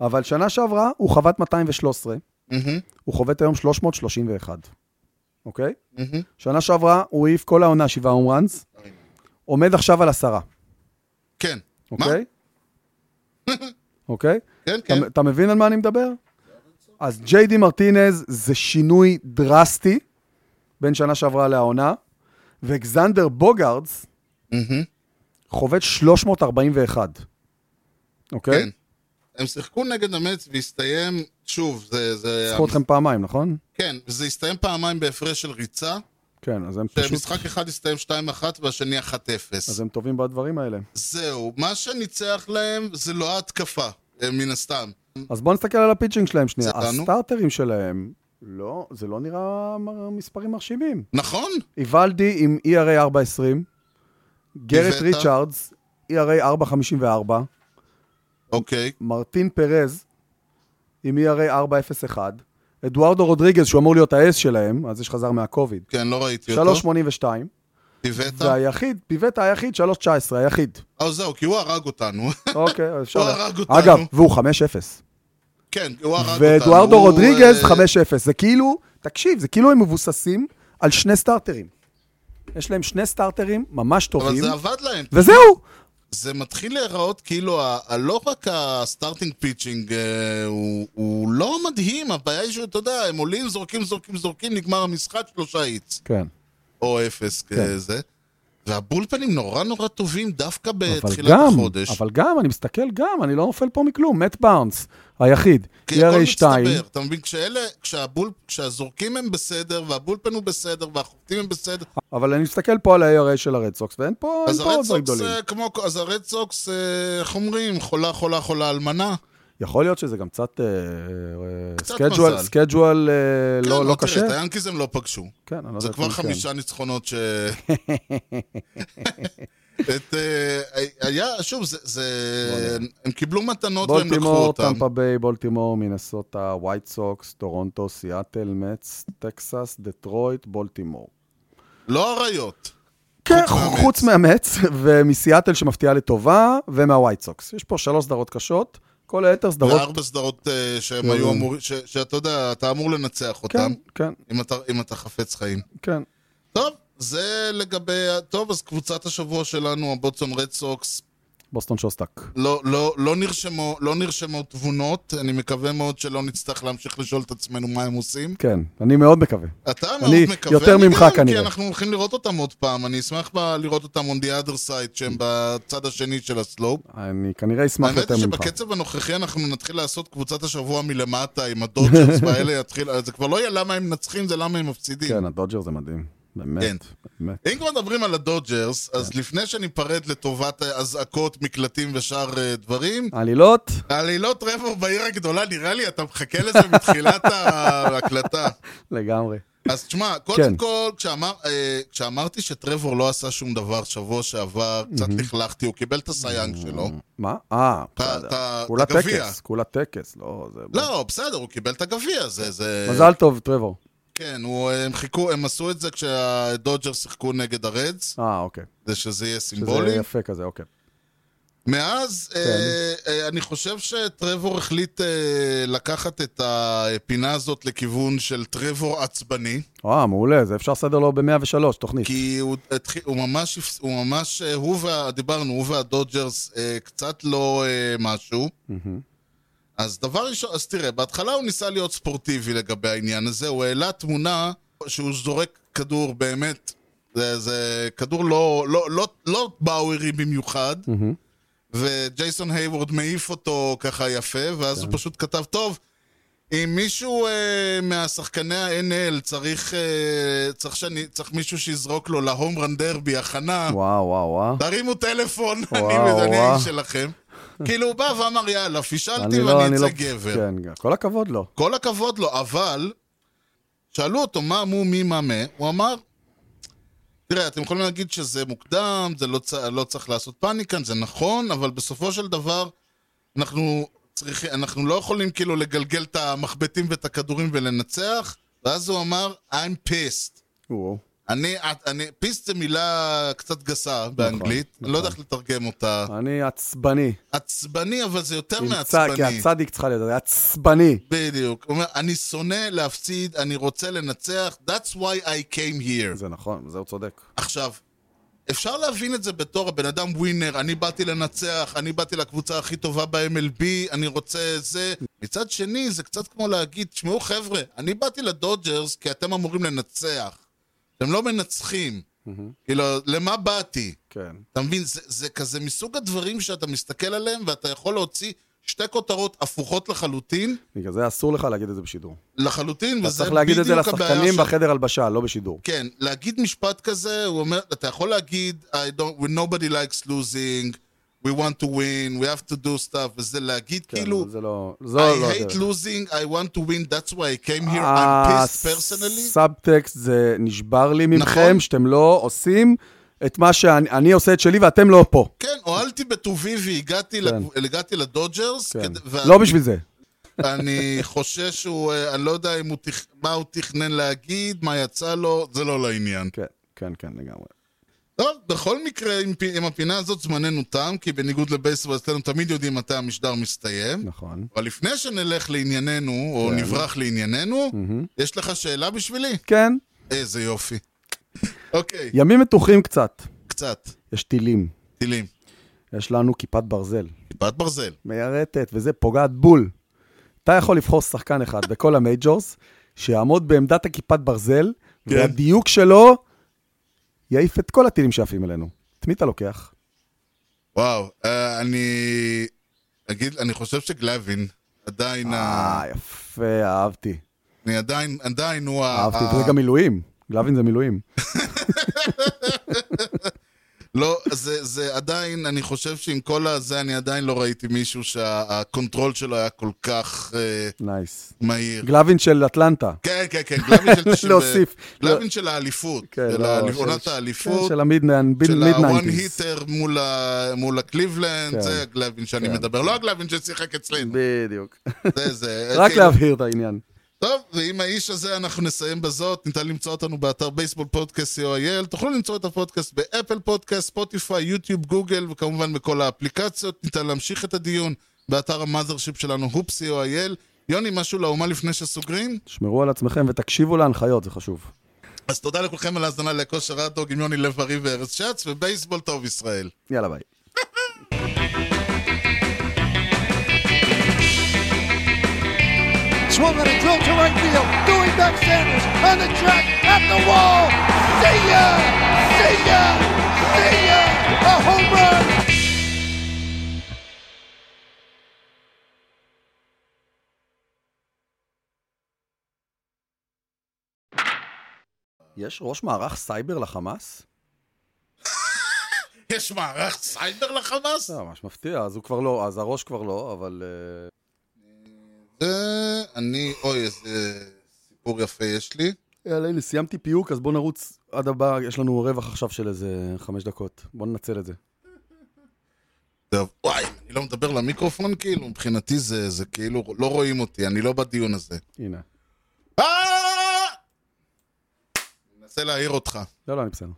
אבל שנה שעברה הוא חבט 213, מהמם, הוא חובט היום 331, אוקיי? מהמם. שנה שעברה הוא העיף כל העונה שבעה home runs, עומד עכשיו על עשרה, כן. אוקיי? [LAUGHS] אוקיי? כן, כן. אתה מבין על מה אני מדבר? אז ג'יי די מרטינז זה שינוי דרסטי בין שנה שעברה לעונה, ואקזנדר בוגארדס חובט 341. אוקיי? כן. הם שיחקו נגד המץ והסתיים, שוב, זה... זה אתכם פעמיים, נכון? כן, זה הסתיים פעמיים בהפרש של ריצה, כן, אז הם פשוט... שמשחק אחד הסתיים 2-1 והשני 1-0. אז הם טובים בדברים האלה. זהו, מה שניצח להם זה לא ההתקפה, אה, מן הסתם. אז בואו נסתכל על ה pitching שלהם שנייה. הסטארטרים שלהם, לא, זה לא נראה מספרים מרשימים. נכון? איוולדי עם ERA 420, גרט הבאת? ריצ'רדס, ERA 454, אוקיי. מרטין פרז עם ERA 401, אדוארדו רודריגז, שהוא אמור להיות האס שלהם, אז יש חזר מהקוביד, כן, לא ראיתי אותו. 382, פיבטה? והיחיד, פיבטה היחיד, 319, היחיד. אה, זהו, כי הוא הרג אותנו. אוקיי, אז [LAUGHS] אפשר... הוא הרג אותנו. אגב, והוא 5-0. כן, הוא הרג אותנו. ואדוארדו רודריגז אה, 5-0. זה כאילו, תקשיב, זה כאילו הם מבוססים על שני סטארטרים. יש להם שני סטארטרים ממש אבל טובים, זה עבד להם. וזהו. זה מתחיל להיראות כאילו, ה- ה- לא רק ה starting pitching אה, הוא, הוא לא מדהים, הבעיה היא שאתה יודע, הם עולים, זורקים, זורקים, זורקים, נגמר המשחק, שלושה איץ, כן. או אפס כזה. והבולפנים נורא נורא טובים דווקא אבל בתחילת גם, החודש. אבל גם, אני מסתכל גם, אני לא נופל פה מכלום. מאט באונס, היחיד. כי הכל ERA 2, מצטבר, אתה מבין? כשאלה, כשהבול, כשהזורקים הם בסדר, והבולפן הוא בסדר, והחוטים הם בסדר, אבל אני מסתכל פה על ה-ARA של הרד סוקס, ואין פה דברים גדולים. אה, כמו, אז הרד סוקס, אה, איך אומרים, חולה, חולה, חולה, אלמנה. יכול להיות שזה גם קצת schedule, מזל. schedule כן, לא לא תראה, קשה. את היאנקיז הם לא פגשו. כן, אני לא זה יודע כבר אם כן. חמישה ניצחונות ש... [LAUGHS] את, אה, היה, שוב, זה, זה... הם קיבלו מתנות והם לקחו בולטימור, אותם. טמפה ביי, בולטימור, מינסוטה, ווייט סוקס, טורונטו, סיאטל, מץ, טקסס, דטרויט, בולטימור. לא אריות. כן. חוץ מהמץ, ומסיאטל שמפתיעה לטובה, ומהווייט סוקס. יש פה שלוש סדרות קשות, כל היתר סדרות... וארבע סדרות אה, שהם כן. היו אמורים, ש- שאתה יודע, אתה אמור לנצח כן, אותם, כן, אם אתה- אם אתה חפץ חיים. כן. טוב, זה לגבי... טוב, אז קבוצת השבוע שלנו, הבוטסון רד סוקס, בוסטון שוסטק. לא, לא, לא, נרשמו, לא נרשמו תבונות, אני מקווה מאוד שלא נצטרך להמשיך לשאול את עצמנו מה הם עושים. כן, אני מאוד מקווה. אתה אני מאוד מקווה, יותר אני ממך גם, כנראה. כי אנחנו הולכים לראות אותם עוד פעם, אני אשמח ב- לראות אותם on the other side, שהם בצד השני של הסלופ. אני כנראה אשמח האמת יותר היא ממך. שבקצב הנוכחי אנחנו נתחיל לעשות קבוצת השבוע מלמטה עם הדודג'רס [LAUGHS] והאלה יתחיל, זה כבר לא יהיה למה הם מנצחים, זה למה הם מפסידים. כן, הדודג'ר זה מדהים. כן. באמת, באמת. אם כבר מדברים על הדודג'רס, אז כן. לפני שניפרד לטובת אזעקות, מקלטים ושאר אה, דברים, עלילות, העלילות טרבור בעיר הגדולה, נראה לי אתה מחכה לזה מתחילת [LAUGHS] ההקלטה. לגמרי. אז תשמע, קודם כן. כל, כשאמר, אה, כשאמרתי שטרבור לא עשה שום דבר שבוע שעבר, קצת לכלכתי, הוא קיבל את הסייאנג שלו. מה? אה, בסדר. כולה. טקס, כולה טקס, לא... זה... לא, בסדר, הוא קיבל את הגביע, זה... זה... מזל טוב, טרבור. כן, הוא, הם חיכו, הם עשו את זה כשהדודג'ר שיחקו נגד הרדס, אה, אוקיי. זה שזה יהיה שזה סימבולי. יפה כזה, אוקיי. מאז, כן. אה, אה, אני חושב שטרבור החליט אה, לקחת את הפינה הזאת לכיוון של טרבור עצבני, אה, מעולה, זה אפשר לסדר לו ב-103, תוכנית. כי הוא, התחיל, הוא ממש, הוא ממש, אה, הוא וה... דיברנו, הוא והדודג'רס אה, קצת לא אה, משהו. אז דבר ראשון, אז תראה, בהתחלה הוא ניסה להיות ספורטיבי לגבי העניין הזה, הוא העלה תמונה שהוא זורק כדור באמת, זה, זה כדור לא, לא, לא, לא באוארי במיוחד, וג'ייסון הייוורד מעיף אותו ככה יפה, ואז הוא פשוט כתב, טוב, אם מישהו אה, מהשחקני ה-NL צריך, אה, צריך, שאני, צריך מישהו שיזרוק לו להום רן דרבי, הכנה, וואו, וואו, וואו. תרימו טלפון, וואו, [LAUGHS] אני אני וואו. האיש שלכם. כאילו, הוא בא ואמר, יאללה, פישלתי אני לא, ואני אני לא... אצא גבר. כן, כל הכבוד לו. כל הכבוד לו, אבל שאלו אותו מה מו מי מה מה, הוא אמר, תראה, אתם יכולים להגיד שזה מוקדם, זה לא, צ... לא צריך לעשות פאניקה, זה נכון, אבל בסופו של דבר אנחנו צריכים, אנחנו לא יכולים כאילו לגלגל את המחבטים ואת הכדורים ולנצח, ואז הוא אמר, I'm pissed. וואו. אני, אני, פיסט זה מילה קצת גסה באנגלית, אני לא יודע איך לתרגם אותה. אני עצבני. עצבני, אבל זה יותר עם צ- כי מעצבני. הצדיק צריכה להיות, זה עצבני. בדיוק. הוא אומר, אני שונא להפסיד, אני רוצה לנצח, that's why I came here. זה נכון, זה הוא צודק. עכשיו, אפשר להבין את זה בתור הבן אדם ווינר, אני באתי לנצח, אני באתי לקבוצה הכי טובה ב-MLB, אני רוצה זה. מצד שני, זה קצת כמו להגיד, תשמעו חבר'ה, אני באתי לדודג'רס כי אתם אמורים לנצח. אתם לא מנצחים. כאילו, למה באתי? כן. אתה מבין? זה, זה כזה מסוג הדברים שאתה מסתכל עליהם ואתה יכול להוציא שתי כותרות הפוכות לחלוטין, בגלל זה אסור לך להגיד את זה בשידור. לחלוטין, אתה וזה צריך להגיד את זה בדיוק הבעיה לשחקנים בחדר הלבשה, לא בשידור. כן, להגיד משפט כזה, הוא אומר, אתה יכול להגיד, I don't, when nobody likes losing, we want to win, we have to do stuff, וזה להגיד כן, כאילו, זה לא... זו I לא hate הדרך. losing, I want to win, that's why I came here, אה, I'm pissed personally. הסאבטקסט זה נשבר לי ממכם, נכון. שאתם לא עושים את מה שאני אני עושה את שלי ואתם לא פה. כן, הועלתי בטובי והגעתי כן. הגעתי לדודג'רס, כן. כדי- ו- לא בשביל זה. אני חושש שהוא, אה, אני לא יודע הוא תכ... מה הוא תכנן להגיד, מה יצא לו, זה לא לעניין. כן, כן, כן, לגמרי. טוב, בכל מקרה, עם, עם הפינה הזאת זמננו תם, כי בניגוד לבייסבול אצלנו תמיד יודעים מתי המשדר מסתיים. נכון. אבל לפני שנלך לענייננו, או כן. נברח לענייננו, יש לך שאלה בשבילי? כן, איזה יופי. אוקיי, ימים מתוחים קצת. קצת. יש טילים. טילים. יש לנו כיפת ברזל. כיפת ברזל. מיירטת, וזה פוגעת בול. אתה יכול לבחור שחקן אחד בכל ה majors, שיעמוד בעמדת הכיפת ברזל, כן. והדיוק שלו יעיף את כל הטילים שעפים אלינו. את מי אתה לוקח? וואו, אה, אני... אגיד, אני חושב שגלווין עדיין, אה, יפה, אהבתי. אני עדיין, עדיין הוא ה... אהבתי, ה- וזה גם מילואים. גלווין זה מילואים. [LAUGHS] לא, זה, זה עדיין, אני חושב שעם כל הזה, אני עדיין לא ראיתי מישהו שה control שלו היה כל כך אה, nice. מהיר. גלווין של אטלנטה. כן, כן, כן, גלווין של... [LAUGHS] של- להוסיף. גלווין של האליפות. כן, של לא, האליפ- של- עונת כן, האליפות. של ה mid של ה-one nineties. היטר מול ה- מול הקליבלנד, כן. זה הגלווין שאני כן. מדבר, לא הגלווין ששיחק אצלנו. בדיוק. זה, זה. [LAUGHS] רק כאילו- להבהיר את העניין. טוב, ועם האיש הזה אנחנו נסיים בזאת. ניתן למצוא אותנו באתר בייסבול פודקאסט co.il. תוכלו למצוא את הפודקאסט באפל פודקאסט, ספוטיפיי, יוטיוב, גוגל, וכמובן בכל האפליקציות. ניתן להמשיך את הדיון באתר המאזרשיפ שלנו, הופ co.il. יוני, משהו לאומה לפני שסוגרים? שמרו על עצמכם ותקשיבו להנחיות, זה חשוב. אז תודה לכולכם על ההאזנה לכושר הדוג עם יוני לב-ארי וארז שץ, ובייסבול טוב ישראל. יאללה ביי. Swung on a drill to right field. Doing back Sanders on the track at the wall. See ya! See ya! See ya! A home run! יש ראש מערך סייבר לחמאס? יש מערך סייבר לחמאס? זה ממש מפתיע, אז הוא כבר לא, אז הראש כבר לא, אבל... זה... אני... אוי, איזה סיפור יפה יש לי. יאללה, הנה, סיימתי פיוק, אז בוא נרוץ עד הבא, יש לנו רווח עכשיו של איזה חמש דקות. בוא ננצל את זה. טוב, וואי, אני לא מדבר למיקרופון כאילו, מבחינתי זה, זה כאילו, לא רואים אותי, אני לא בדיון הזה. הנה. אה! מנסה להעיר אותך. לא, לא, אני בסדר.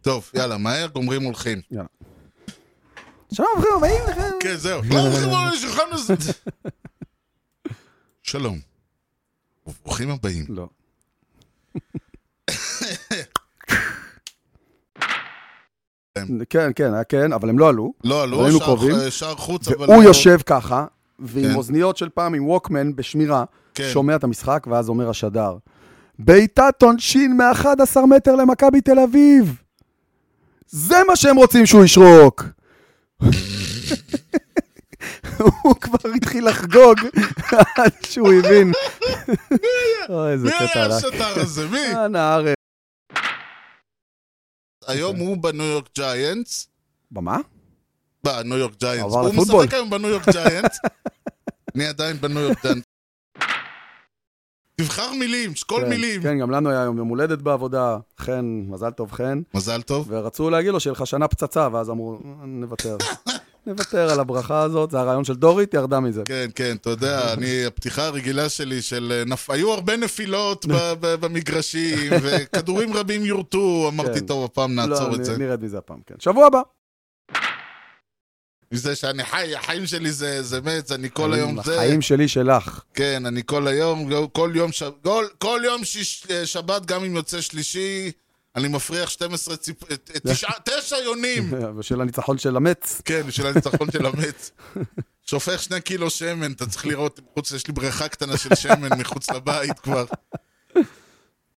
טוב, יאללה, מהר, גומרים הולכים. יאללה. שלום, ברוכים הבאים לכם. כן, זהו. הולכים על השולחן הזה. שלום. וברוכים הבאים. לא. כן, כן, היה כן, אבל הם לא עלו. לא, שער- קרובים. שער חוץ, אבל... והוא לא- יושב ככה, ועם כן. אוזניות של פעם, עם ווקמן בשמירה, כן. שומע את המשחק, ואז אומר השדר, בעיטת עונשין מ-11 מטר למכבי תל אביב! זה מה שהם רוצים שהוא ישרוק! הוא כבר התחיל לחגוג עד שהוא הבין. אוי, איזה מי היה. השטר הזה? מי? אנא הארץ. היום הוא בניו יורק ג'יינטס. במה? בניו יורק ג'יינטס. הוא. משחק היום בניו יורק ג'יינטס. [LAUGHS] אני עדיין בניו יורק ג'יינטס. תבחר מילים, שכל כן, מילים. כן, גם לנו היה יום יום הולדת בעבודה, חן, מזל טוב חן. מזל טוב. ורצו להגיד לו שיהיה לך שנה פצצה, ואז אמרו, נוותר. [LAUGHS] נוותר על הברכה הזאת, זה הרעיון של דורית, ירדה מזה. כן, כן, אתה יודע, [LAUGHS] אני, הפתיחה הרגילה שלי של... אה, נפ... היו הרבה נפילות [LAUGHS] במגרשים, וכדורים רבים יורטו, אמרתי, כן. טוב, הפעם לא, נעצור את נ- זה. נרד מזה הפעם, כן. שבוע הבא. מזה שאני חי, החיים שלי זה, זה מת, אני כל היום זה... החיים שלי שלך. כן, אני כל היום, כל יום, ש... כל, כל יום שיש, אה, שבת, גם אם יוצא שלישי, אני מפריח 12 ציפ... אה, תשעה, [LAUGHS] תשע יונים! ושל הניצחון של המץ. כן, בשביל הניצחון של המץ. [LAUGHS] שופך שני קילו שמן, אתה צריך לראות, מחוץ, יש לי בריכה קטנה של שמן מחוץ לבית כבר.